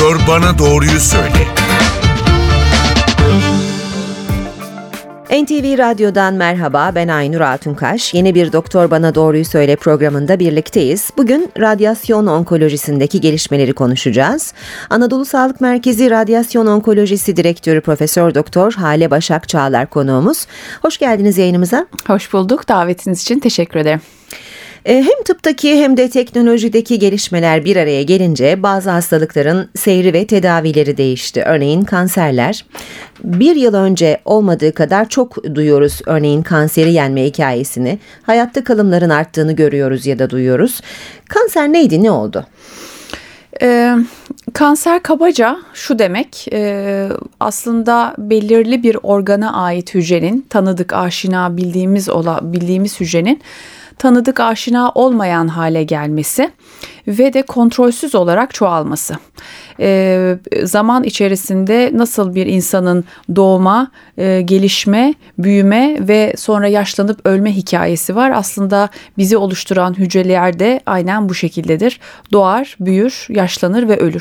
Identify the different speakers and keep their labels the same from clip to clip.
Speaker 1: Doktor Bana Doğruyu Söyle.
Speaker 2: NTV Radyo'dan merhaba ben Aynur Altunkaş. Yeni bir Doktor Bana Doğruyu Söyle programında birlikteyiz. Bugün radyasyon onkolojisindeki gelişmeleri konuşacağız. Anadolu Sağlık Merkezi Radyasyon Onkolojisi Direktörü Profesör Doktor Hale Başak Çağlar konuğumuz. Hoş geldiniz yayınımıza.
Speaker 3: Hoş bulduk. Davetiniz için teşekkür ederim.
Speaker 2: E, hem tıptaki hem de teknolojideki gelişmeler bir araya gelince bazı hastalıkların seyri ve tedavileri değişti. Örneğin kanserler. Bir yıl önce olmadığı kadar çok duyuyoruz örneğin kanseri yenme hikayesini. Hayatta kalımların arttığını görüyoruz ya da duyuyoruz. Kanser neydi ne oldu?
Speaker 3: Ee, kanser kabaca şu demek e, aslında belirli bir organa ait hücrenin tanıdık aşina bildiğimiz ola bildiğimiz hücrenin tanıdık aşina olmayan hale gelmesi ve de kontrolsüz olarak çoğalması. E, zaman içerisinde nasıl bir insanın doğma, e, gelişme, büyüme ve sonra yaşlanıp ölme hikayesi var. Aslında bizi oluşturan hücreler de aynen bu şekildedir. Doğar, büyür, yaşlanır ve ölür.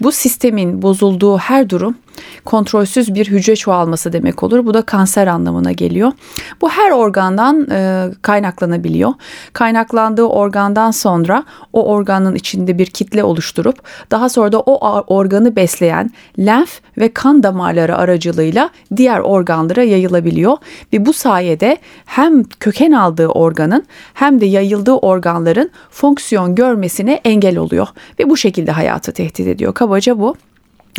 Speaker 3: Bu sistemin bozulduğu her durum kontrolsüz bir hücre çoğalması demek olur. Bu da kanser anlamına geliyor. Bu her organdan e, kaynaklanabiliyor. Kaynaklandığı organdan sonra o organın içinde bir kitle oluşturup daha sonra da o organı besleyen lenf ve kan damarları aracılığıyla diğer organlara yayılabiliyor ve bu sayede hem köken aldığı organın hem de yayıldığı organların fonksiyon görmesine engel oluyor ve bu şekilde hayatı tehdit ediyor. Kabaca bu.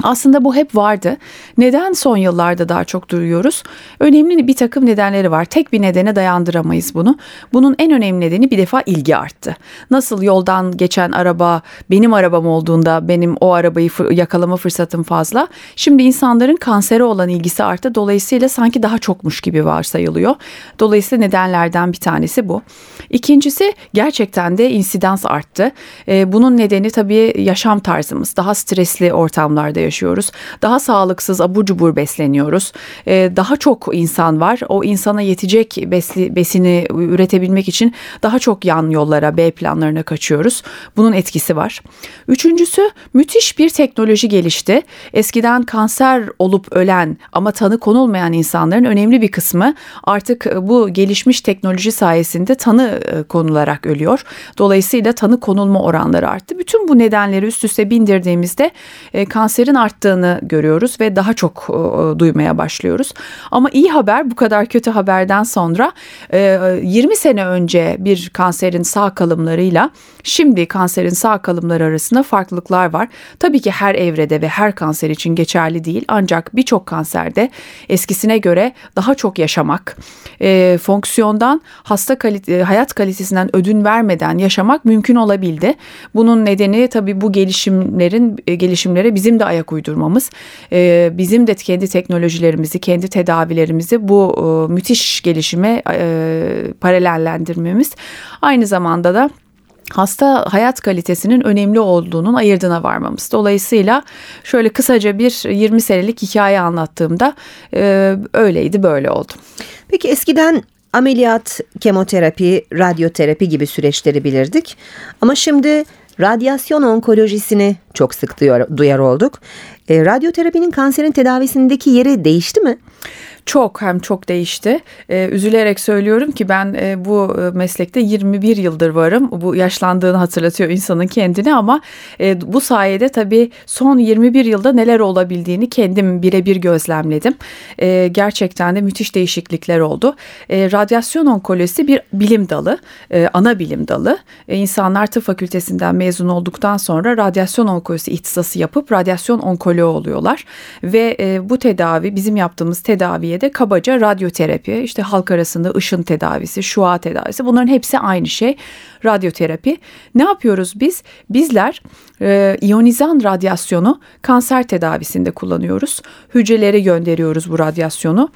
Speaker 3: Aslında bu hep vardı. Neden son yıllarda daha çok duyuyoruz? Önemli bir takım nedenleri var. Tek bir nedene dayandıramayız bunu. Bunun en önemli nedeni bir defa ilgi arttı. Nasıl yoldan geçen araba benim arabam olduğunda benim o arabayı yakalama fırsatım fazla. Şimdi insanların kansere olan ilgisi arttı. Dolayısıyla sanki daha çokmuş gibi varsayılıyor. Dolayısıyla nedenlerden bir tanesi bu. İkincisi gerçekten de insidans arttı. Bunun nedeni tabii yaşam tarzımız. Daha stresli ortamlarda yaşıyoruz. Daha sağlıksız abur cubur besleniyoruz. Ee, daha çok insan var. O insana yetecek besli, besini üretebilmek için daha çok yan yollara, B planlarına kaçıyoruz. Bunun etkisi var. Üçüncüsü müthiş bir teknoloji gelişti. Eskiden kanser olup ölen ama tanı konulmayan insanların önemli bir kısmı artık bu gelişmiş teknoloji sayesinde tanı e, konularak ölüyor. Dolayısıyla tanı konulma oranları arttı. Bütün bu nedenleri üst üste bindirdiğimizde e, kanserin şiddetin arttığını görüyoruz ve daha çok e, duymaya başlıyoruz. Ama iyi haber bu kadar kötü haberden sonra e, 20 sene önce bir kanserin sağ kalımlarıyla şimdi kanserin sağ kalımları arasında farklılıklar var. Tabii ki her evrede ve her kanser için geçerli değil ancak birçok kanserde eskisine göre daha çok yaşamak, e, fonksiyondan hasta kalite, hayat kalitesinden ödün vermeden yaşamak mümkün olabildi. Bunun nedeni tabii bu gelişimlerin e, gelişimlere bizim de ayak ayak uydurmamız, e, bizim de kendi teknolojilerimizi, kendi tedavilerimizi bu e, müthiş gelişime e, paralellendirmemiz aynı zamanda da hasta hayat kalitesinin önemli olduğunun ayırdına varmamız. Dolayısıyla şöyle kısaca bir 20 senelik hikaye anlattığımda e, öyleydi böyle oldu.
Speaker 2: Peki eskiden ameliyat, kemoterapi, radyoterapi gibi süreçleri bilirdik. Ama şimdi radyasyon onkolojisini çok sık duyar, duyar olduk. E, radyoterapinin kanserin tedavisindeki yeri değişti mi?
Speaker 3: Çok hem çok değişti. Ee, üzülerek söylüyorum ki ben e, bu e, meslekte 21 yıldır varım. Bu yaşlandığını hatırlatıyor insanın kendini ama e, bu sayede tabii son 21 yılda neler olabildiğini kendim birebir gözlemledim. E, gerçekten de müthiş değişiklikler oldu. E, radyasyon onkolojisi bir bilim dalı, e, ana bilim dalı. E, insanlar tıp fakültesinden mezun olduktan sonra radyasyon onkolojisi ihtisası yapıp radyasyon onkoloğu oluyorlar. Ve e, bu tedavi bizim yaptığımız tedavi de kabaca radyoterapi, işte halk arasında ışın tedavisi, şua tedavisi bunların hepsi aynı şey. Radyoterapi. Ne yapıyoruz biz? Bizler e, iyonizan radyasyonu kanser tedavisinde kullanıyoruz. Hücrelere gönderiyoruz bu radyasyonu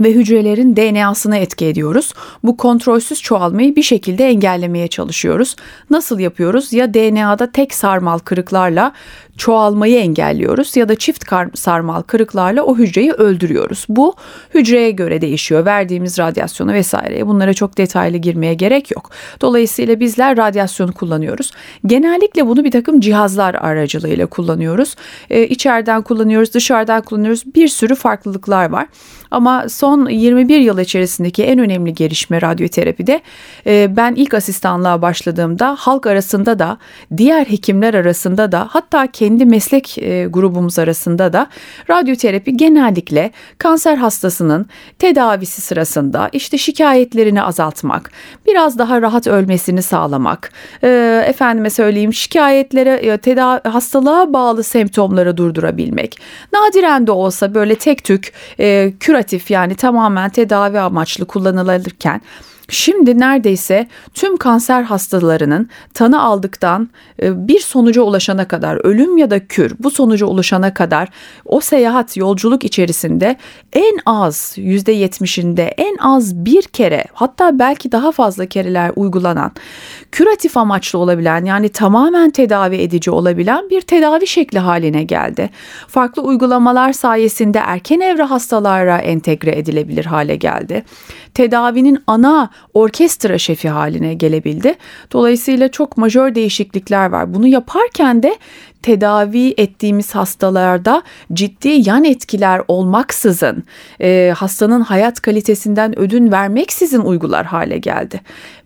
Speaker 3: ve hücrelerin DNA'sına etki ediyoruz. Bu kontrolsüz çoğalmayı bir şekilde engellemeye çalışıyoruz. Nasıl yapıyoruz? Ya DNA'da tek sarmal kırıklarla çoğalmayı engelliyoruz ya da çift sarmal kırıklarla o hücreyi öldürüyoruz. Bu hücreye göre değişiyor. Verdiğimiz radyasyonu vesaireye bunlara çok detaylı girmeye gerek yok. Dolayısıyla bizler radyasyonu kullanıyoruz. Genellikle bunu bir takım cihazlar aracılığıyla kullanıyoruz. Ee, içeriden kullanıyoruz, dışarıdan kullanıyoruz. Bir sürü farklılıklar var. Ama son 21 yıl içerisindeki en önemli gelişme radyoterapide e, ben ilk asistanlığa başladığımda halk arasında da diğer hekimler arasında da hatta kendi meslek e, grubumuz arasında da radyoterapi genellikle kanser hastasının tedavisi sırasında işte şikayetlerini azaltmak, biraz daha rahat ölmesini sağlamak, e, efendime söyleyeyim şikayetlere, tedavi, hastalığa bağlı semptomları durdurabilmek, nadiren de olsa böyle tek tük e, küratif yani tamamen tedavi amaçlı kullanılırken Şimdi neredeyse tüm kanser hastalarının tanı aldıktan e, bir sonuca ulaşana kadar ölüm ya da kür bu sonuca ulaşana kadar o seyahat yolculuk içerisinde en az %70'inde en az bir kere hatta belki daha fazla kereler uygulanan küratif amaçlı olabilen yani tamamen tedavi edici olabilen bir tedavi şekli haline geldi. Farklı uygulamalar sayesinde erken evre hastalara entegre edilebilir hale geldi. Tedavinin ana orkestra şefi haline gelebildi. Dolayısıyla çok majör değişiklikler var. Bunu yaparken de tedavi ettiğimiz hastalarda ciddi yan etkiler olmaksızın e, hastanın hayat kalitesinden ödün vermeksizin uygular hale geldi.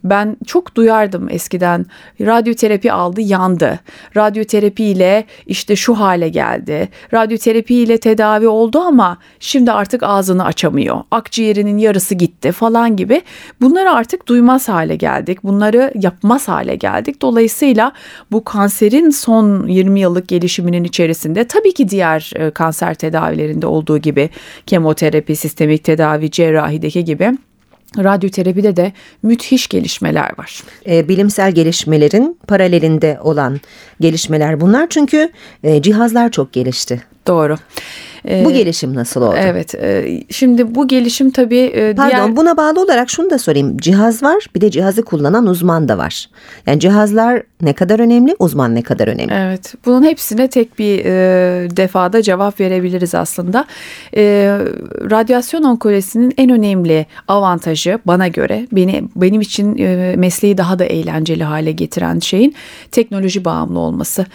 Speaker 3: Ben çok duyardım eskiden radyoterapi aldı yandı. Radyoterapi ile işte şu hale geldi. Radyoterapi ile tedavi oldu ama şimdi artık ağzını açamıyor. Akciğerinin yarısı gitti falan gibi. Bunları artık duymaz hale geldik. Bunları yapmaz hale geldik. Dolayısıyla bu kanserin son 20 yıllık gelişiminin içerisinde tabii ki diğer e, kanser tedavilerinde olduğu gibi kemoterapi, sistemik tedavi, cerrahideki gibi radyoterapide de müthiş gelişmeler var.
Speaker 2: E, bilimsel gelişmelerin paralelinde olan gelişmeler bunlar çünkü e, cihazlar çok gelişti.
Speaker 3: Doğru.
Speaker 2: Bu ee, gelişim nasıl oldu?
Speaker 3: Evet. E, şimdi bu gelişim tabii
Speaker 2: e,
Speaker 3: Pardon
Speaker 2: diğer... buna bağlı olarak şunu da sorayım. Cihaz var bir de cihazı kullanan uzman da var. Yani cihazlar ne kadar önemli uzman ne kadar önemli?
Speaker 3: Evet. Bunun hepsine tek bir e, defada cevap verebiliriz aslında. E, radyasyon onkolojisinin en önemli avantajı bana göre beni benim için e, mesleği daha da eğlenceli hale getiren şeyin teknoloji bağımlı olması.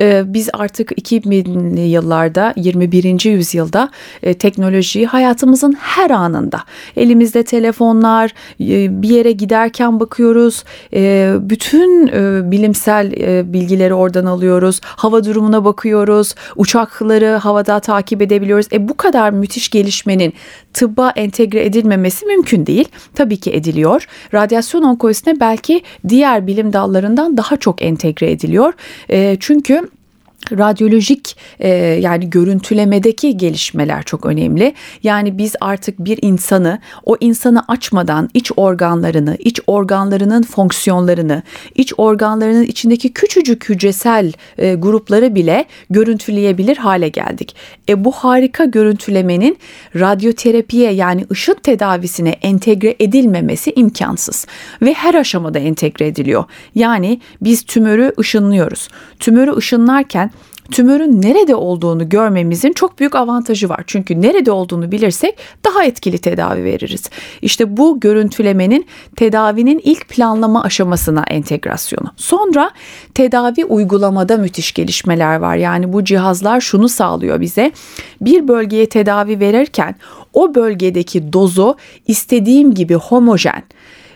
Speaker 3: E, biz artık 2000'li yıllarda 21 yüzyılda e, teknolojiyi hayatımızın her anında. Elimizde telefonlar e, bir yere giderken bakıyoruz e, bütün e, bilimsel e, bilgileri oradan alıyoruz hava durumuna bakıyoruz uçakları havada takip edebiliyoruz. E bu kadar müthiş gelişmenin tıbba entegre edilmemesi mümkün değil. Tabii ki ediliyor. Radyasyon onkolojisine belki diğer bilim dallarından daha çok entegre ediliyor. E, çünkü radyolojik e, yani görüntülemedeki gelişmeler çok önemli. Yani biz artık bir insanı o insanı açmadan iç organlarını, iç organlarının fonksiyonlarını, iç organlarının içindeki küçücük hücresel e, grupları bile görüntüleyebilir hale geldik. E bu harika görüntülemenin radyoterapiye yani ışın tedavisine entegre edilmemesi imkansız ve her aşamada entegre ediliyor. Yani biz tümörü ışınlıyoruz. Tümörü ışınlarken tümörün nerede olduğunu görmemizin çok büyük avantajı var. Çünkü nerede olduğunu bilirsek daha etkili tedavi veririz. İşte bu görüntülemenin tedavinin ilk planlama aşamasına entegrasyonu. Sonra tedavi uygulamada müthiş gelişmeler var. Yani bu cihazlar şunu sağlıyor bize. Bir bölgeye tedavi verirken o bölgedeki dozu istediğim gibi homojen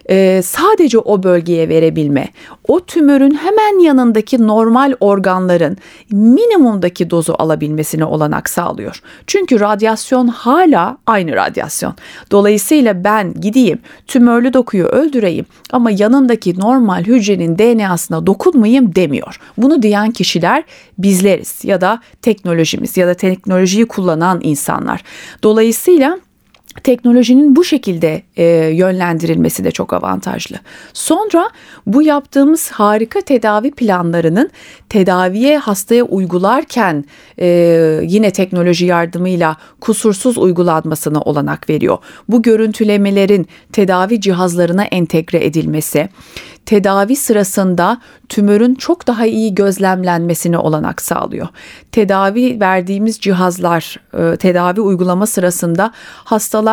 Speaker 3: e, sadece o bölgeye verebilme, o tümörün hemen yanındaki normal organların minimumdaki dozu alabilmesine olanak sağlıyor. Çünkü radyasyon hala aynı radyasyon. Dolayısıyla ben gideyim tümörlü dokuyu öldüreyim ama yanındaki normal hücrenin DNA'sına dokunmayayım demiyor. Bunu diyen kişiler bizleriz ya da teknolojimiz ya da teknolojiyi kullanan insanlar. Dolayısıyla teknolojinin bu şekilde e, yönlendirilmesi de çok avantajlı. Sonra bu yaptığımız harika tedavi planlarının tedaviye hastaya uygularken e, yine teknoloji yardımıyla kusursuz uygulanmasına olanak veriyor. Bu görüntülemelerin tedavi cihazlarına entegre edilmesi, tedavi sırasında tümörün çok daha iyi gözlemlenmesine olanak sağlıyor. Tedavi verdiğimiz cihazlar e, tedavi uygulama sırasında hastalar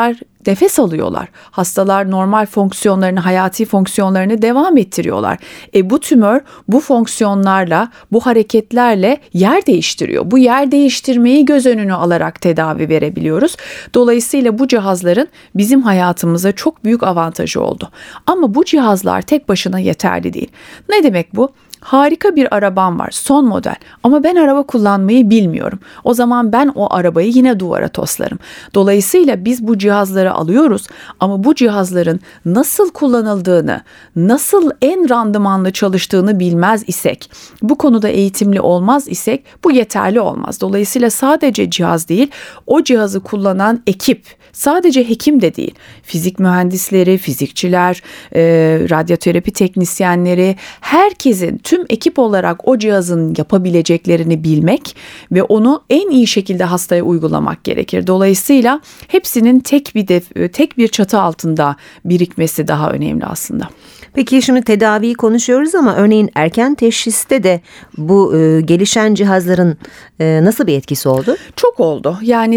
Speaker 3: nefes alıyorlar. Hastalar normal fonksiyonlarını, hayati fonksiyonlarını devam ettiriyorlar. E bu tümör bu fonksiyonlarla, bu hareketlerle yer değiştiriyor. Bu yer değiştirmeyi göz önüne alarak tedavi verebiliyoruz. Dolayısıyla bu cihazların bizim hayatımıza çok büyük avantajı oldu. Ama bu cihazlar tek başına yeterli değil. Ne demek bu? Harika bir arabam var son model ama ben araba kullanmayı bilmiyorum. O zaman ben o arabayı yine duvara toslarım. Dolayısıyla biz bu cihazları alıyoruz ama bu cihazların nasıl kullanıldığını, nasıl en randımanlı çalıştığını bilmez isek, bu konuda eğitimli olmaz isek bu yeterli olmaz. Dolayısıyla sadece cihaz değil, o cihazı kullanan ekip, sadece hekim de değil, fizik mühendisleri, fizikçiler, e, radyoterapi teknisyenleri, herkesin tüm ekip olarak o cihazın yapabileceklerini bilmek ve onu en iyi şekilde hastaya uygulamak gerekir. Dolayısıyla hepsinin tek bir def, tek bir çatı altında birikmesi daha önemli aslında.
Speaker 2: Peki şimdi tedaviyi konuşuyoruz ama örneğin erken teşhiste de bu e, gelişen cihazların e, nasıl bir etkisi oldu?
Speaker 3: Çok oldu. Yani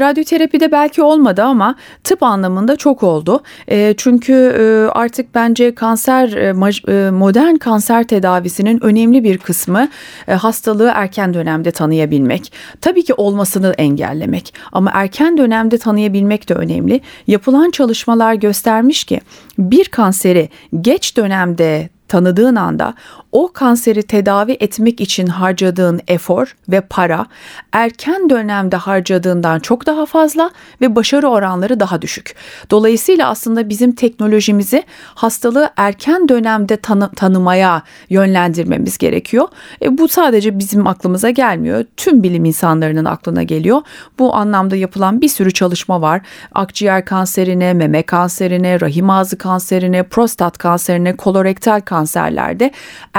Speaker 3: radyoterapide belki olmadı ama tıp anlamında çok oldu. E, çünkü e, artık bence kanser e, e, modern kanser tedavisinin önemli bir kısmı e, hastalığı erken dönemde tanıyabilmek. Tabii ki olmasını engellemek ama erken dönemde tanıyabilmek de önemli. Yapılan çalışmalar göstermiş ki bir kanseri geç dönemde tanıdığın anda o kanseri tedavi etmek için harcadığın efor ve para erken dönemde harcadığından çok daha fazla ve başarı oranları daha düşük. Dolayısıyla aslında bizim teknolojimizi hastalığı erken dönemde tanı tanımaya yönlendirmemiz gerekiyor. E, bu sadece bizim aklımıza gelmiyor. Tüm bilim insanlarının aklına geliyor. Bu anlamda yapılan bir sürü çalışma var. Akciğer kanserine, meme kanserine, rahim ağzı kanserine, prostat kanserine, kolorektal kanserlerde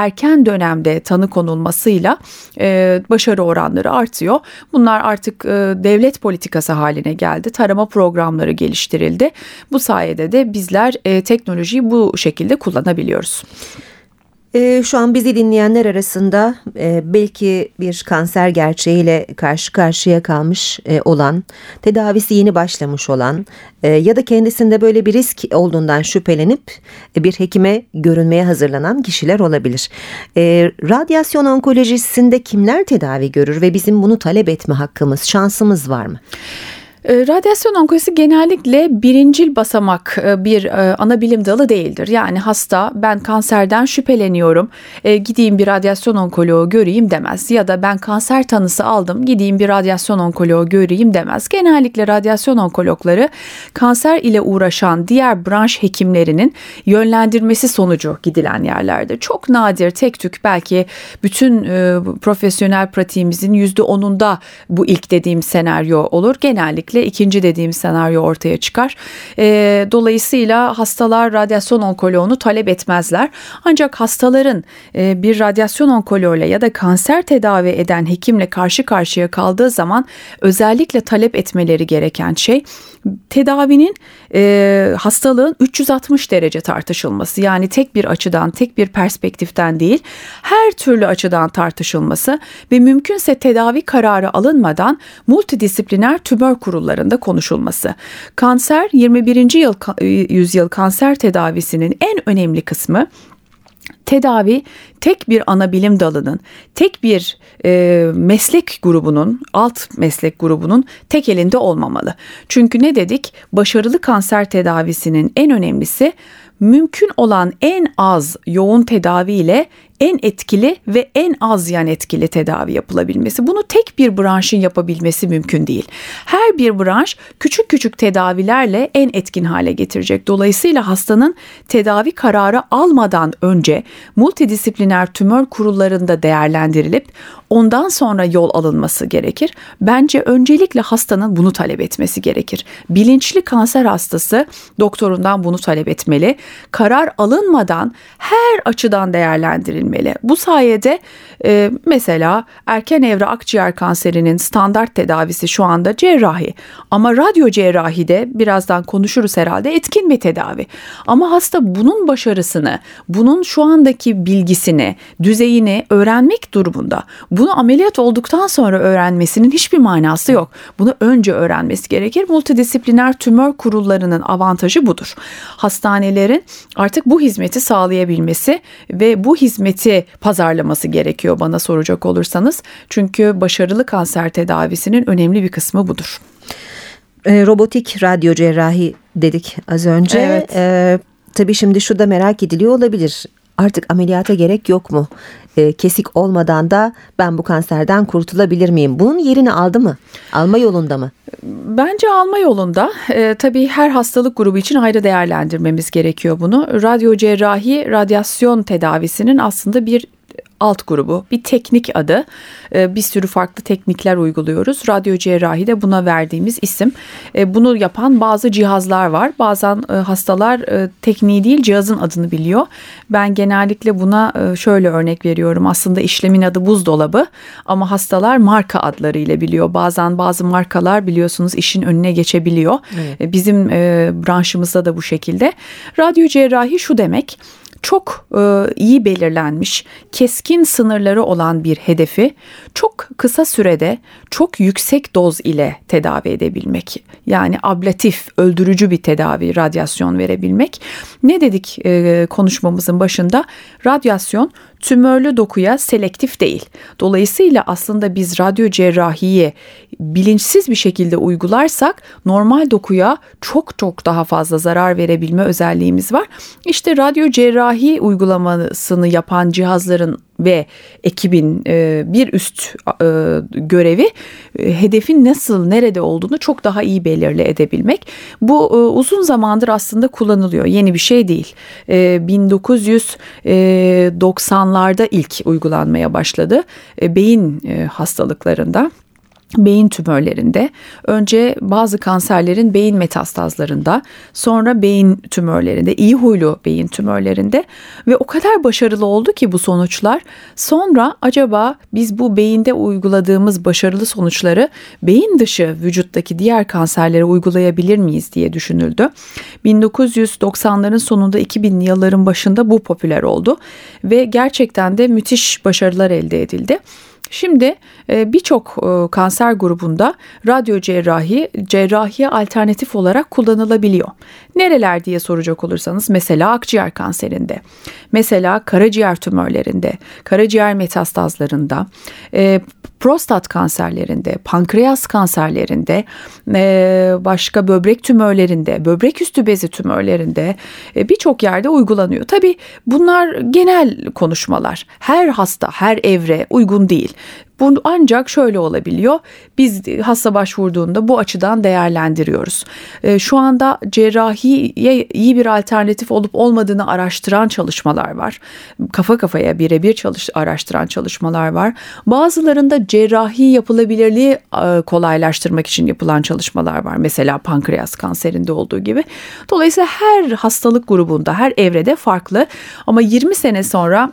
Speaker 3: erken dönemde tanı konulmasıyla e, başarı oranları artıyor. Bunlar artık e, devlet politikası haline geldi. Tarama programları geliştirildi. Bu sayede de bizler e, teknolojiyi bu şekilde kullanabiliyoruz.
Speaker 2: E, şu an bizi dinleyenler arasında e, belki bir kanser gerçeğiyle karşı karşıya kalmış e, olan, tedavisi yeni başlamış olan e, ya da kendisinde böyle bir risk olduğundan şüphelenip e, bir hekime görünmeye hazırlanan kişiler olabilir. E, radyasyon onkolojisinde kimler tedavi görür ve bizim bunu talep etme hakkımız, şansımız var mı?
Speaker 3: Ee, radyasyon onkolojisi genellikle birincil basamak e, bir e, ana bilim dalı değildir. Yani hasta ben kanserden şüpheleniyorum e, gideyim bir radyasyon onkoloğu göreyim demez. Ya da ben kanser tanısı aldım gideyim bir radyasyon onkoloğu göreyim demez. Genellikle radyasyon onkologları kanser ile uğraşan diğer branş hekimlerinin yönlendirmesi sonucu gidilen yerlerdir. Çok nadir tek tük belki bütün profesyonel pratiğimizin %10'unda bu ilk dediğim senaryo olur. Genellikle genellikle ikinci dediğim senaryo ortaya çıkar. E, dolayısıyla hastalar radyasyon onkoloğunu talep etmezler. Ancak hastaların e, bir radyasyon onkoloğuyla ya da kanser tedavi eden hekimle karşı karşıya kaldığı zaman özellikle talep etmeleri gereken şey tedavinin e, hastalığın 360 derece tartışılması. Yani tek bir açıdan, tek bir perspektiften değil, her türlü açıdan tartışılması ve mümkünse tedavi kararı alınmadan multidisipliner tümör kurullarında konuşulması. Kanser 21. Yıl, yüzyıl kanser tedavisinin en önemli kısmı tedavi tek bir ana bilim dalının, tek bir e, meslek grubunun, alt meslek grubunun tek elinde olmamalı. Çünkü ne dedik? Başarılı kanser tedavisinin en önemlisi mümkün olan en az yoğun tedavi ile en etkili ve en az yan etkili tedavi yapılabilmesi. Bunu tek bir branşın yapabilmesi mümkün değil. Her bir branş küçük küçük tedavilerle en etkin hale getirecek. Dolayısıyla hastanın tedavi kararı almadan önce multidisipliner tümör kurullarında değerlendirilip ondan sonra yol alınması gerekir. Bence öncelikle hastanın bunu talep etmesi gerekir. Bilinçli kanser hastası doktorundan bunu talep etmeli. Karar alınmadan her açıdan değerlendirilmeli. Bu sayede e, mesela erken evre akciğer kanserinin standart tedavisi şu anda cerrahi. Ama radyo cerrahide birazdan konuşuruz herhalde etkin bir tedavi. Ama hasta bunun başarısını, bunun şu andaki bilgisini, düzeyini öğrenmek durumunda. Bunu ameliyat olduktan sonra öğrenmesinin hiçbir manası yok. Bunu önce öğrenmesi gerekir. Multidisipliner tümör kurullarının avantajı budur. Hastanelerin artık bu hizmeti sağlayabilmesi ve bu hizmeti pazarlaması gerekiyor bana soracak olursanız. Çünkü başarılı kanser tedavisinin önemli bir kısmı budur.
Speaker 2: E, robotik radyo cerrahi dedik az önce.
Speaker 3: Evet.
Speaker 2: E, tabii şimdi şu da merak ediliyor olabilir. Artık ameliyata gerek yok mu? E, kesik olmadan da ben bu kanserden kurtulabilir miyim? Bunun yerini aldı mı? Alma yolunda mı?
Speaker 3: Bence alma yolunda. E, tabii her hastalık grubu için ayrı değerlendirmemiz gerekiyor bunu. Radyo cerrahi radyasyon tedavisinin aslında bir alt grubu, bir teknik adı. Ee, bir sürü farklı teknikler uyguluyoruz. Radyo cerrahi de buna verdiğimiz isim. Ee, bunu yapan bazı cihazlar var. Bazen e, hastalar e, tekniği değil cihazın adını biliyor. Ben genellikle buna e, şöyle örnek veriyorum. Aslında işlemin adı buzdolabı ama hastalar marka adlarıyla biliyor. Bazen bazı markalar biliyorsunuz işin önüne geçebiliyor. Evet. Bizim branşımızda da bu şekilde. Radyo cerrahi şu demek çok e, iyi belirlenmiş, keskin sınırları olan bir hedefi çok kısa sürede çok yüksek doz ile tedavi edebilmek. Yani ablatif, öldürücü bir tedavi, radyasyon verebilmek. Ne dedik e, konuşmamızın başında? Radyasyon tümörlü dokuya selektif değil. Dolayısıyla aslında biz radyo cerrahiyi bilinçsiz bir şekilde uygularsak normal dokuya çok çok daha fazla zarar verebilme özelliğimiz var. İşte radyo cerrahi uygulamasını yapan cihazların ve ekibin e, bir üst e, görevi e, hedefin nasıl nerede olduğunu çok daha iyi belirle edebilmek. Bu uzun zamandır aslında kullanılıyor. Yeni bir şey değil. 1990'larda ilk uygulanmaya başladı. Beyin hastalıklarında beyin tümörlerinde, önce bazı kanserlerin beyin metastazlarında, sonra beyin tümörlerinde, iyi huylu beyin tümörlerinde ve o kadar başarılı oldu ki bu sonuçlar. Sonra acaba biz bu beyinde uyguladığımız başarılı sonuçları beyin dışı vücuttaki diğer kanserlere uygulayabilir miyiz diye düşünüldü. 1990'ların sonunda 2000'li yılların başında bu popüler oldu ve gerçekten de müthiş başarılar elde edildi. Şimdi e, birçok e, kanser grubunda radyo cerrahi cerrahiye alternatif olarak kullanılabiliyor. Nereler diye soracak olursanız mesela akciğer kanserinde, mesela karaciğer tümörlerinde, karaciğer metastazlarında, e, prostat kanserlerinde, pankreas kanserlerinde, başka böbrek tümörlerinde, böbrek üstü bezi tümörlerinde birçok yerde uygulanıyor. Tabii bunlar genel konuşmalar. Her hasta, her evre uygun değil. Bu ancak şöyle olabiliyor. Biz hasta başvurduğunda bu açıdan değerlendiriyoruz. Ee, şu anda cerrahiye iyi bir alternatif olup olmadığını araştıran çalışmalar var. Kafa kafaya birebir çalış araştıran çalışmalar var. Bazılarında cerrahi yapılabilirliği e, kolaylaştırmak için yapılan çalışmalar var. Mesela pankreas kanserinde olduğu gibi. Dolayısıyla her hastalık grubunda, her evrede farklı. Ama 20 sene sonra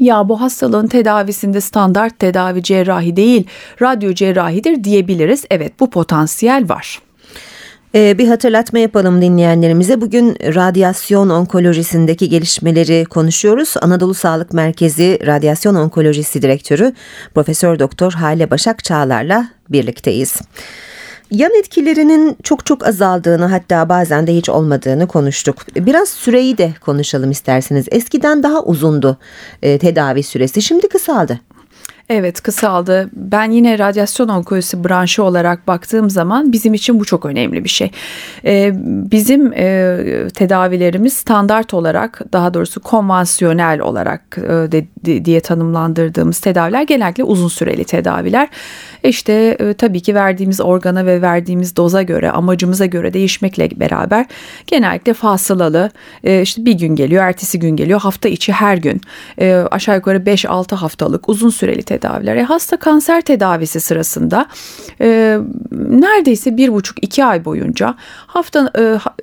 Speaker 3: ya bu hastalığın tedavisinde standart tedavi cerrahi değil, radyo cerrahidir diyebiliriz. Evet bu potansiyel var.
Speaker 2: Ee, bir hatırlatma yapalım dinleyenlerimize. Bugün radyasyon onkolojisindeki gelişmeleri konuşuyoruz. Anadolu Sağlık Merkezi Radyasyon Onkolojisi Direktörü Profesör Doktor Hale Başak Çağlar'la birlikteyiz. Yan etkilerinin çok çok azaldığını hatta bazen de hiç olmadığını konuştuk. Biraz süreyi de konuşalım isterseniz. Eskiden daha uzundu e, tedavi süresi şimdi kısaldı.
Speaker 3: Evet kısaldı. Ben yine radyasyon onkolojisi branşı olarak baktığım zaman bizim için bu çok önemli bir şey. Ee, bizim e, tedavilerimiz standart olarak daha doğrusu konvansiyonel olarak e, de, diye tanımlandırdığımız tedaviler genellikle uzun süreli tedaviler. İşte e, tabii ki verdiğimiz organa ve verdiğimiz doza göre amacımıza göre değişmekle beraber genellikle fasılalı e, işte bir gün geliyor ertesi gün geliyor hafta içi her gün e, aşağı yukarı 5-6 haftalık uzun süreli tedaviler. E, hasta kanser tedavisi sırasında e, neredeyse bir buçuk iki ay boyunca hafta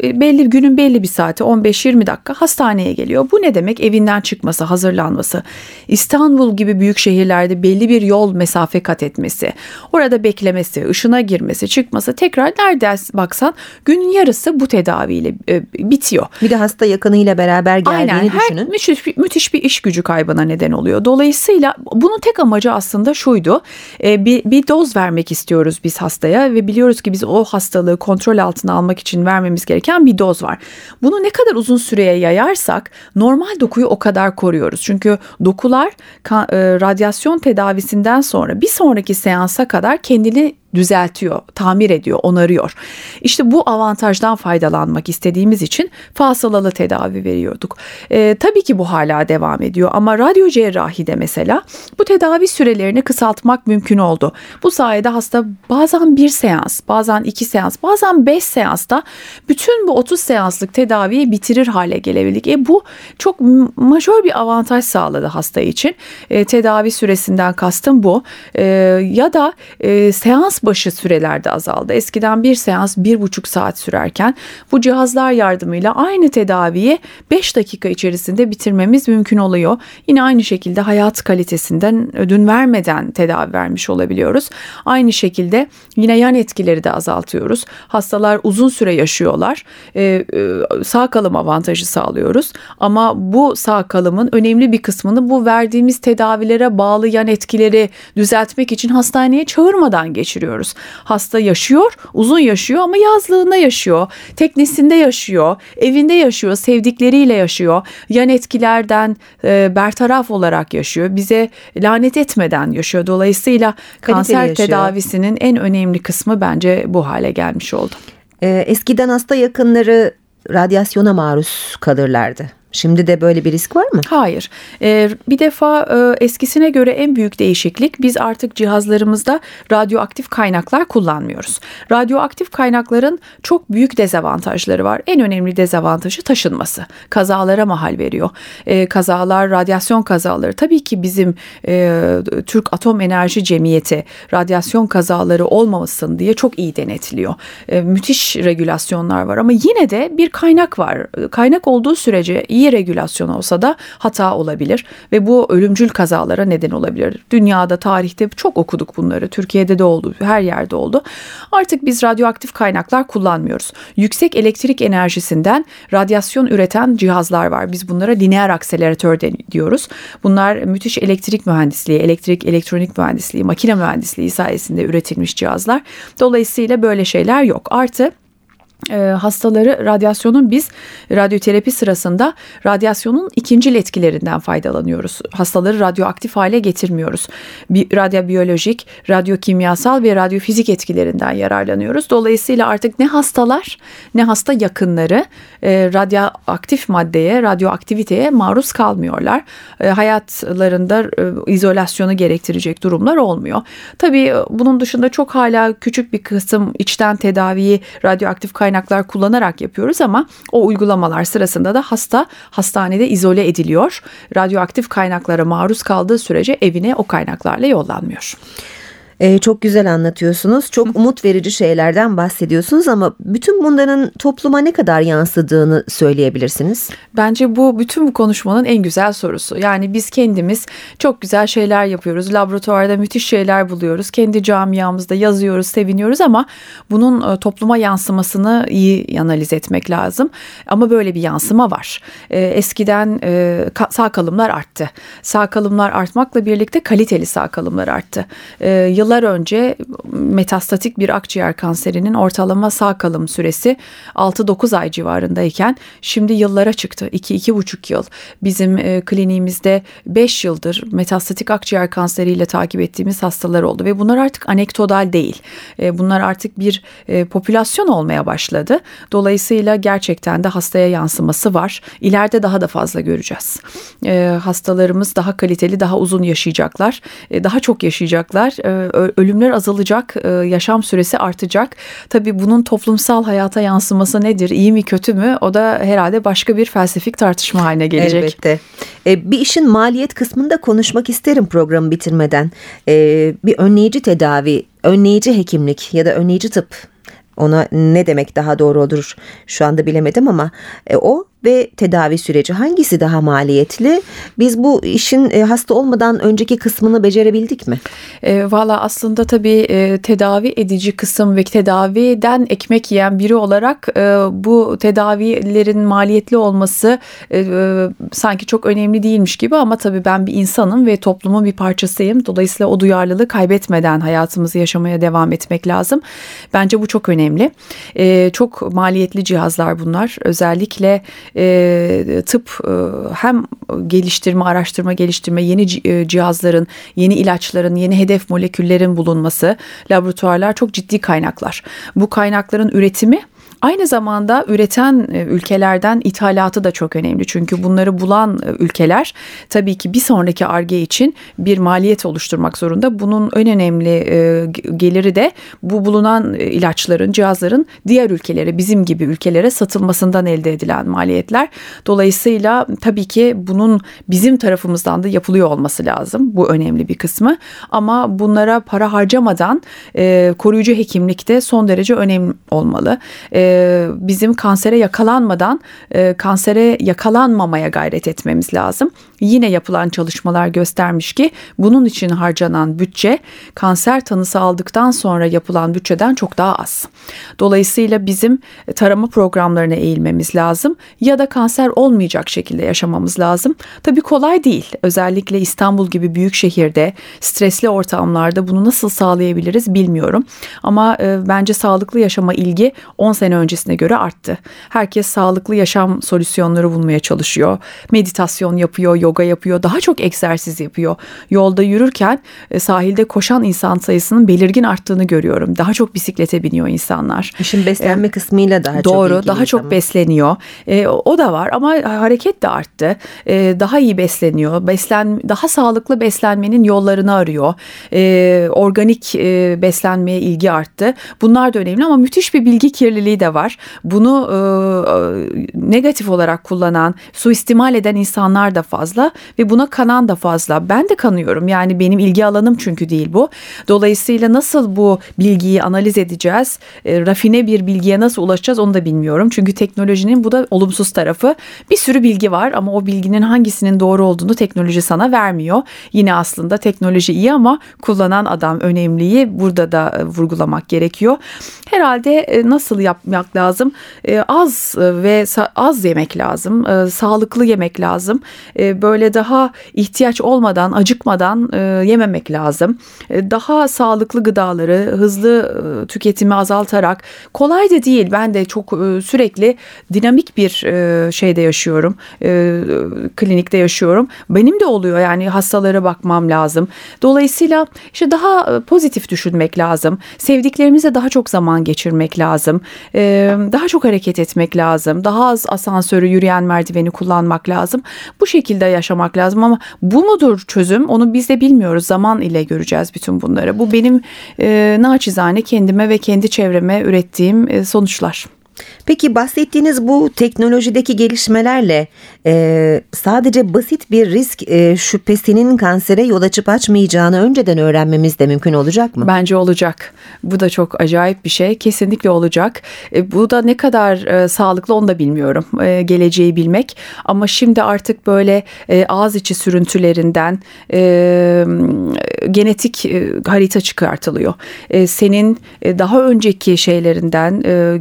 Speaker 3: e, belli günün belli bir saati 15-20 dakika hastaneye geliyor. Bu ne demek? Evinden çıkması, hazırlanması, İstanbul gibi büyük şehirlerde belli bir yol mesafe kat etmesi, orada beklemesi, ışına girmesi, çıkması tekrar nereden baksan günün yarısı bu tedaviyle e, bitiyor.
Speaker 2: Bir de hasta yakınıyla beraber geldiğini
Speaker 3: Aynen,
Speaker 2: düşünün.
Speaker 3: Her, müthiş, müthiş bir iş gücü kaybına neden oluyor. Dolayısıyla bunun tek amacı aslında şuydu. E, bir, bir doz vermek istiyoruz biz hastaya ve biliyoruz ki biz o hastalığı kontrol altına almak için vermemiz gereken bir doz var. Bunu ne kadar uzun süreye yayarsak normal dokuyu o kadar koruyoruz. Çünkü dokular e, radyasyon tedavisinden sonra bir sonraki seansa kadar kendini düzeltiyor, tamir ediyor, onarıyor. İşte bu avantajdan faydalanmak istediğimiz için fasılalı tedavi veriyorduk. E, tabii ki bu hala devam ediyor ama radyo cerrahide mesela bu tedavi sürelerini kısaltmak mümkün oldu. Bu sayede hasta bazen bir seans, bazen iki seans, bazen beş seansta bütün bu 30 seanslık tedaviyi bitirir hale gelebildik. E, bu çok majör bir avantaj sağladı hasta için. E, tedavi süresinden kastım bu. E, ya da e, seans başı sürelerde azaldı. Eskiden bir seans bir buçuk saat sürerken bu cihazlar yardımıyla aynı tedaviyi 5 dakika içerisinde bitirmemiz mümkün oluyor. Yine aynı şekilde hayat kalitesinden ödün vermeden tedavi vermiş olabiliyoruz. Aynı şekilde yine yan etkileri de azaltıyoruz. Hastalar uzun süre yaşıyorlar. Ee, sağ kalım avantajı sağlıyoruz. Ama bu sağ kalımın önemli bir kısmını bu verdiğimiz tedavilere bağlı yan etkileri düzeltmek için hastaneye çağırmadan geçiriyoruz görüyoruz. Hasta yaşıyor, uzun yaşıyor ama yazlığında yaşıyor, teknesinde yaşıyor, evinde yaşıyor, sevdikleriyle yaşıyor. Yan etkilerden e, bertaraf olarak yaşıyor. Bize lanet etmeden yaşıyor. Dolayısıyla
Speaker 2: Kaliteli
Speaker 3: kanser
Speaker 2: yaşıyor.
Speaker 3: tedavisinin en önemli kısmı bence bu hale gelmiş oldu.
Speaker 2: Ee, eskiden hasta yakınları radyasyona maruz kalırlardı. Şimdi de böyle bir risk var mı?
Speaker 3: Hayır. Ee, bir defa e, eskisine göre en büyük değişiklik biz artık cihazlarımızda radyoaktif kaynaklar kullanmıyoruz. Radyoaktif kaynakların çok büyük dezavantajları var. En önemli dezavantajı taşınması. Kazalara mahal veriyor. Ee, kazalar, radyasyon kazaları. Tabii ki bizim e, Türk Atom Enerji Cemiyeti radyasyon kazaları olmamasın diye çok iyi denetliyor. E, müthiş regülasyonlar var ama yine de bir kaynak var. Kaynak olduğu sürece regülasyon olsa da hata olabilir ve bu ölümcül kazalara neden olabilir. Dünyada, tarihte çok okuduk bunları. Türkiye'de de oldu, her yerde oldu. Artık biz radyoaktif kaynaklar kullanmıyoruz. Yüksek elektrik enerjisinden radyasyon üreten cihazlar var. Biz bunlara lineer akseleratör diyoruz. Bunlar müthiş elektrik mühendisliği, elektrik, elektronik mühendisliği, makine mühendisliği sayesinde üretilmiş cihazlar. Dolayısıyla böyle şeyler yok. Artı e, hastaları radyasyonun biz radyoterapi sırasında radyasyonun ikinci etkilerinden faydalanıyoruz. Hastaları radyoaktif hale getirmiyoruz. Bir radyobiyolojik, radyokimyasal ve radyofizik etkilerinden yararlanıyoruz. Dolayısıyla artık ne hastalar ne hasta yakınları e, radyoaktif maddeye, radyoaktiviteye maruz kalmıyorlar. E, hayatlarında e, izolasyonu gerektirecek durumlar olmuyor. Tabii bunun dışında çok hala küçük bir kısım içten tedaviyi radyoaktif kaynaklar kullanarak yapıyoruz ama o uygulamalar sırasında da hasta hastanede izole ediliyor. Radyoaktif kaynaklara maruz kaldığı sürece evine o kaynaklarla yollanmıyor.
Speaker 2: Ee, çok güzel anlatıyorsunuz. Çok umut verici şeylerden bahsediyorsunuz ama bütün bunların topluma ne kadar yansıdığını söyleyebilirsiniz.
Speaker 3: Bence bu bütün bu konuşmanın en güzel sorusu. Yani biz kendimiz çok güzel şeyler yapıyoruz. Laboratuvarda müthiş şeyler buluyoruz. Kendi camiamızda yazıyoruz, seviniyoruz ama bunun e, topluma yansımasını iyi analiz etmek lazım. Ama böyle bir yansıma var. E, eskiden e, sağ kalımlar arttı. Sağ kalımlar artmakla birlikte kaliteli sağ kalımlar arttı. Yıl yıllar önce metastatik bir akciğer kanserinin ortalama sağ kalım süresi 6-9 ay civarındayken şimdi yıllara çıktı. 2-2,5 yıl. Bizim e, kliniğimizde 5 yıldır metastatik akciğer kanseriyle takip ettiğimiz hastalar oldu ve bunlar artık anekdotal değil. E, bunlar artık bir e, popülasyon olmaya başladı. Dolayısıyla gerçekten de hastaya yansıması var. İleride daha da fazla göreceğiz. E, hastalarımız daha kaliteli, daha uzun yaşayacaklar. E, daha çok yaşayacaklar. E, ölümler azalacak, e, yaşam süresi artacak. Tabii bunun toplumsal hayata yansıması nedir? İyi mi kötü mü? O da herhalde başka bir felsefik tartışma haline gelecek.
Speaker 2: Elbette. E, bir işin maliyet kısmında konuşmak isterim programı bitirmeden. E, bir önleyici tedavi, önleyici hekimlik ya da önleyici tıp ona ne demek daha doğru olur şu anda bilemedim ama e, o ve tedavi süreci hangisi daha maliyetli? Biz bu işin e, hasta olmadan önceki kısmını becerebildik mi?
Speaker 3: E, Valla aslında tabii e, tedavi edici kısım ve tedaviden ekmek yiyen biri olarak e, bu tedavilerin maliyetli olması e, e, sanki çok önemli değilmiş gibi ama tabii ben bir insanım ve toplumun bir parçasıyım. Dolayısıyla o duyarlılığı kaybetmeden hayatımızı yaşamaya devam etmek lazım. Bence bu çok önemli. E, çok maliyetli cihazlar bunlar. Özellikle e, tıp e, hem geliştirme, araştırma, geliştirme, yeni e, cihazların, yeni ilaçların, yeni hedef moleküllerin bulunması, laboratuvarlar çok ciddi kaynaklar. Bu kaynakların üretimi Aynı zamanda üreten e, ülkelerden ithalatı da çok önemli. Çünkü bunları bulan e, ülkeler tabii ki bir sonraki arge için bir maliyet oluşturmak zorunda. Bunun en önemli e, geliri de bu bulunan ilaçların, cihazların diğer ülkelere, bizim gibi ülkelere satılmasından elde edilen maliyetler. Dolayısıyla tabii ki bunun bizim tarafımızdan da yapılıyor olması lazım. Bu önemli bir kısmı. Ama bunlara para harcamadan koruyucu hekimlikte son derece önemli olmalı. E, bizim kansere yakalanmadan e, kansere yakalanmamaya gayret etmemiz lazım. Yine yapılan çalışmalar göstermiş ki bunun için harcanan bütçe kanser tanısı aldıktan sonra yapılan bütçeden çok daha az. Dolayısıyla bizim tarama programlarına eğilmemiz lazım ya da kanser olmayacak şekilde yaşamamız lazım. Tabii kolay değil. Özellikle İstanbul gibi büyük şehirde stresli ortamlarda bunu nasıl sağlayabiliriz bilmiyorum. Ama e, bence sağlıklı yaşama ilgi 10 sene öncesine göre arttı. Herkes sağlıklı yaşam solüsyonları bulmaya çalışıyor. Meditasyon yapıyor, yoga yapıyor, daha çok egzersiz yapıyor. Yolda yürürken e, sahilde koşan insan sayısının belirgin arttığını görüyorum. Daha çok bisiklete biniyor insanlar.
Speaker 2: İşin beslenme ee, kısmıyla daha
Speaker 3: doğru,
Speaker 2: çok
Speaker 3: Doğru, daha çok besleniyor. E, o da var ama hareket de arttı. E, daha iyi besleniyor. Beslen daha sağlıklı beslenmenin yollarını arıyor. E, organik e, beslenmeye ilgi arttı. Bunlar da önemli ama müthiş bir bilgi kirliliği de var. Bunu e, negatif olarak kullanan, suistimal eden insanlar da fazla ve buna kanan da fazla. Ben de kanıyorum. Yani benim ilgi alanım çünkü değil bu. Dolayısıyla nasıl bu bilgiyi analiz edeceğiz? E, rafine bir bilgiye nasıl ulaşacağız onu da bilmiyorum. Çünkü teknolojinin bu da olumsuz tarafı. Bir sürü bilgi var ama o bilginin hangisinin doğru olduğunu teknoloji sana vermiyor. Yine aslında teknoloji iyi ama kullanan adam önemliyi burada da e, vurgulamak gerekiyor. Herhalde e, nasıl yapmak lazım? E, az ve az yemek lazım. Sağlıklı yemek lazım. Böyle daha ihtiyaç olmadan, acıkmadan yememek lazım. Daha sağlıklı gıdaları hızlı tüketimi azaltarak kolay da değil. Ben de çok sürekli dinamik bir şeyde yaşıyorum. Klinikte yaşıyorum. Benim de oluyor yani hastalara bakmam lazım. Dolayısıyla işte daha pozitif düşünmek lazım. Sevdiklerimize daha çok zaman geçirmek lazım. Daha çok hareket etmek lazım. Daha az asansörü, yürüyen merdiveni kullanmak lazım. Bu şekilde yaşamak lazım ama bu mudur çözüm? Onu biz de bilmiyoruz. Zaman ile göreceğiz bütün bunları. Bu benim e, naçizane kendime ve kendi çevreme ürettiğim e, sonuçlar.
Speaker 2: Peki bahsettiğiniz bu teknolojideki gelişmelerle e, sadece basit bir risk e, şüphesinin kansere yol açıp açmayacağını önceden öğrenmemiz de mümkün olacak mı?
Speaker 3: Bence olacak. Bu da çok acayip bir şey. Kesinlikle olacak. E, bu da ne kadar e, sağlıklı onu da bilmiyorum. E, geleceği bilmek. Ama şimdi artık böyle e, ağız içi sürüntülerinden e, genetik e, harita çıkartılıyor. E, senin e, daha önceki şeylerinden e,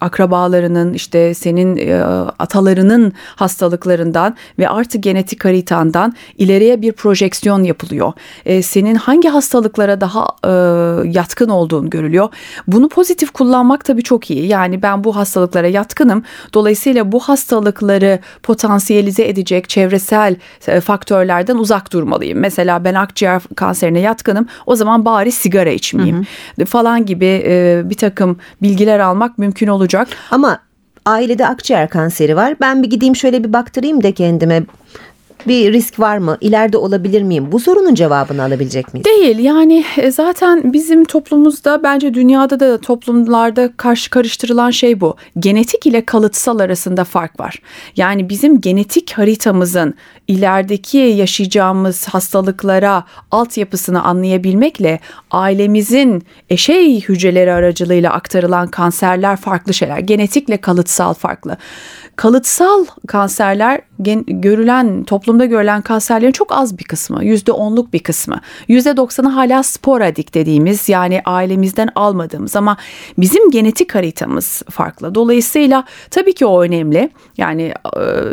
Speaker 3: akrabalarının işte senin e, atalarının hastalıklarından ve artık genetik haritandan ileriye bir projeksiyon yapılıyor. E, senin hangi hastalıklara daha e, yatkın olduğun görülüyor. Bunu pozitif kullanmak tabii çok iyi. Yani ben bu hastalıklara yatkınım. Dolayısıyla bu hastalıkları potansiyelize edecek çevresel e, faktörlerden uzak durmalıyım. Mesela ben akciğer kanserine yatkınım. O zaman bari sigara içmeyeyim hı hı. falan gibi e, bir takım bilgiler almak mümkün olacak.
Speaker 2: Ama ailede akciğer kanseri var. Ben bir gideyim şöyle bir baktırayım da kendime bir risk var mı? İleride olabilir miyim? Bu sorunun cevabını alabilecek miyiz?
Speaker 3: Değil. Yani e, zaten bizim toplumumuzda bence dünyada da toplumlarda karşı karıştırılan şey bu. Genetik ile kalıtsal arasında fark var. Yani bizim genetik haritamızın ilerideki yaşayacağımız hastalıklara altyapısını anlayabilmekle ailemizin eşey hücreleri aracılığıyla aktarılan kanserler farklı şeyler. Genetikle kalıtsal farklı. Kalıtsal kanserler gen, görülen toplumda görülen kanserlerin çok az bir kısmı, yüzde onluk bir kısmı. Yüzde doksanı hala sporadik dediğimiz yani ailemizden almadığımız ama bizim genetik haritamız farklı. Dolayısıyla tabii ki o önemli. Yani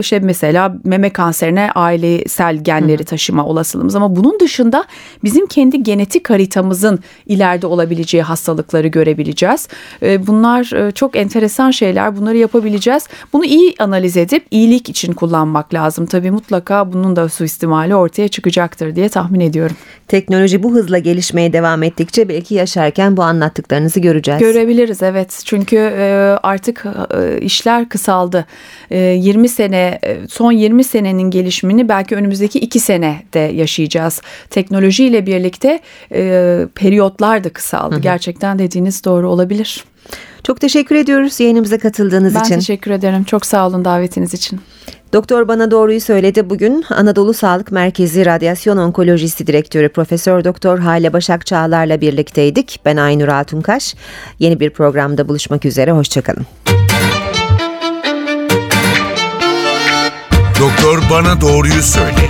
Speaker 3: şey mesela meme kanserine ailesel genleri taşıma olasılığımız ama bunun dışında bizim kendi genetik haritamızın ileride olabileceği hastalıkları görebileceğiz. Bunlar çok enteresan şeyler. Bunları yapabileceğiz. Bunu iyi analiz edip iyilik için kullanmak lazım. Tabii mutlaka bunun da suistimali ortaya çıkacaktır diye tahmin ediyorum.
Speaker 2: Teknoloji bu hızla gelişmeye devam ettikçe belki yaşarken bu anlattıklarınızı göreceğiz.
Speaker 3: Görebiliriz evet. Çünkü artık işler kısaldı. 20 sene son 20 senenin gelişimini belki önümüzdeki 2 senede yaşayacağız. Teknolojiyle birlikte periyotlar da kısaldı. Hı hı. Gerçekten dediğiniz doğru olabilir.
Speaker 2: Çok teşekkür ediyoruz yayınımıza katıldığınız
Speaker 3: ben
Speaker 2: için.
Speaker 3: Ben teşekkür ederim. Çok sağ olun davetiniz için.
Speaker 2: Doktor bana doğruyu söyledi. Bugün Anadolu Sağlık Merkezi Radyasyon Onkolojisi Direktörü Profesör Doktor Hale Başak Çağlar'la birlikteydik. Ben Aynur Altunkaş. Yeni bir programda buluşmak üzere. Hoşçakalın.
Speaker 1: Doktor bana doğruyu söyle.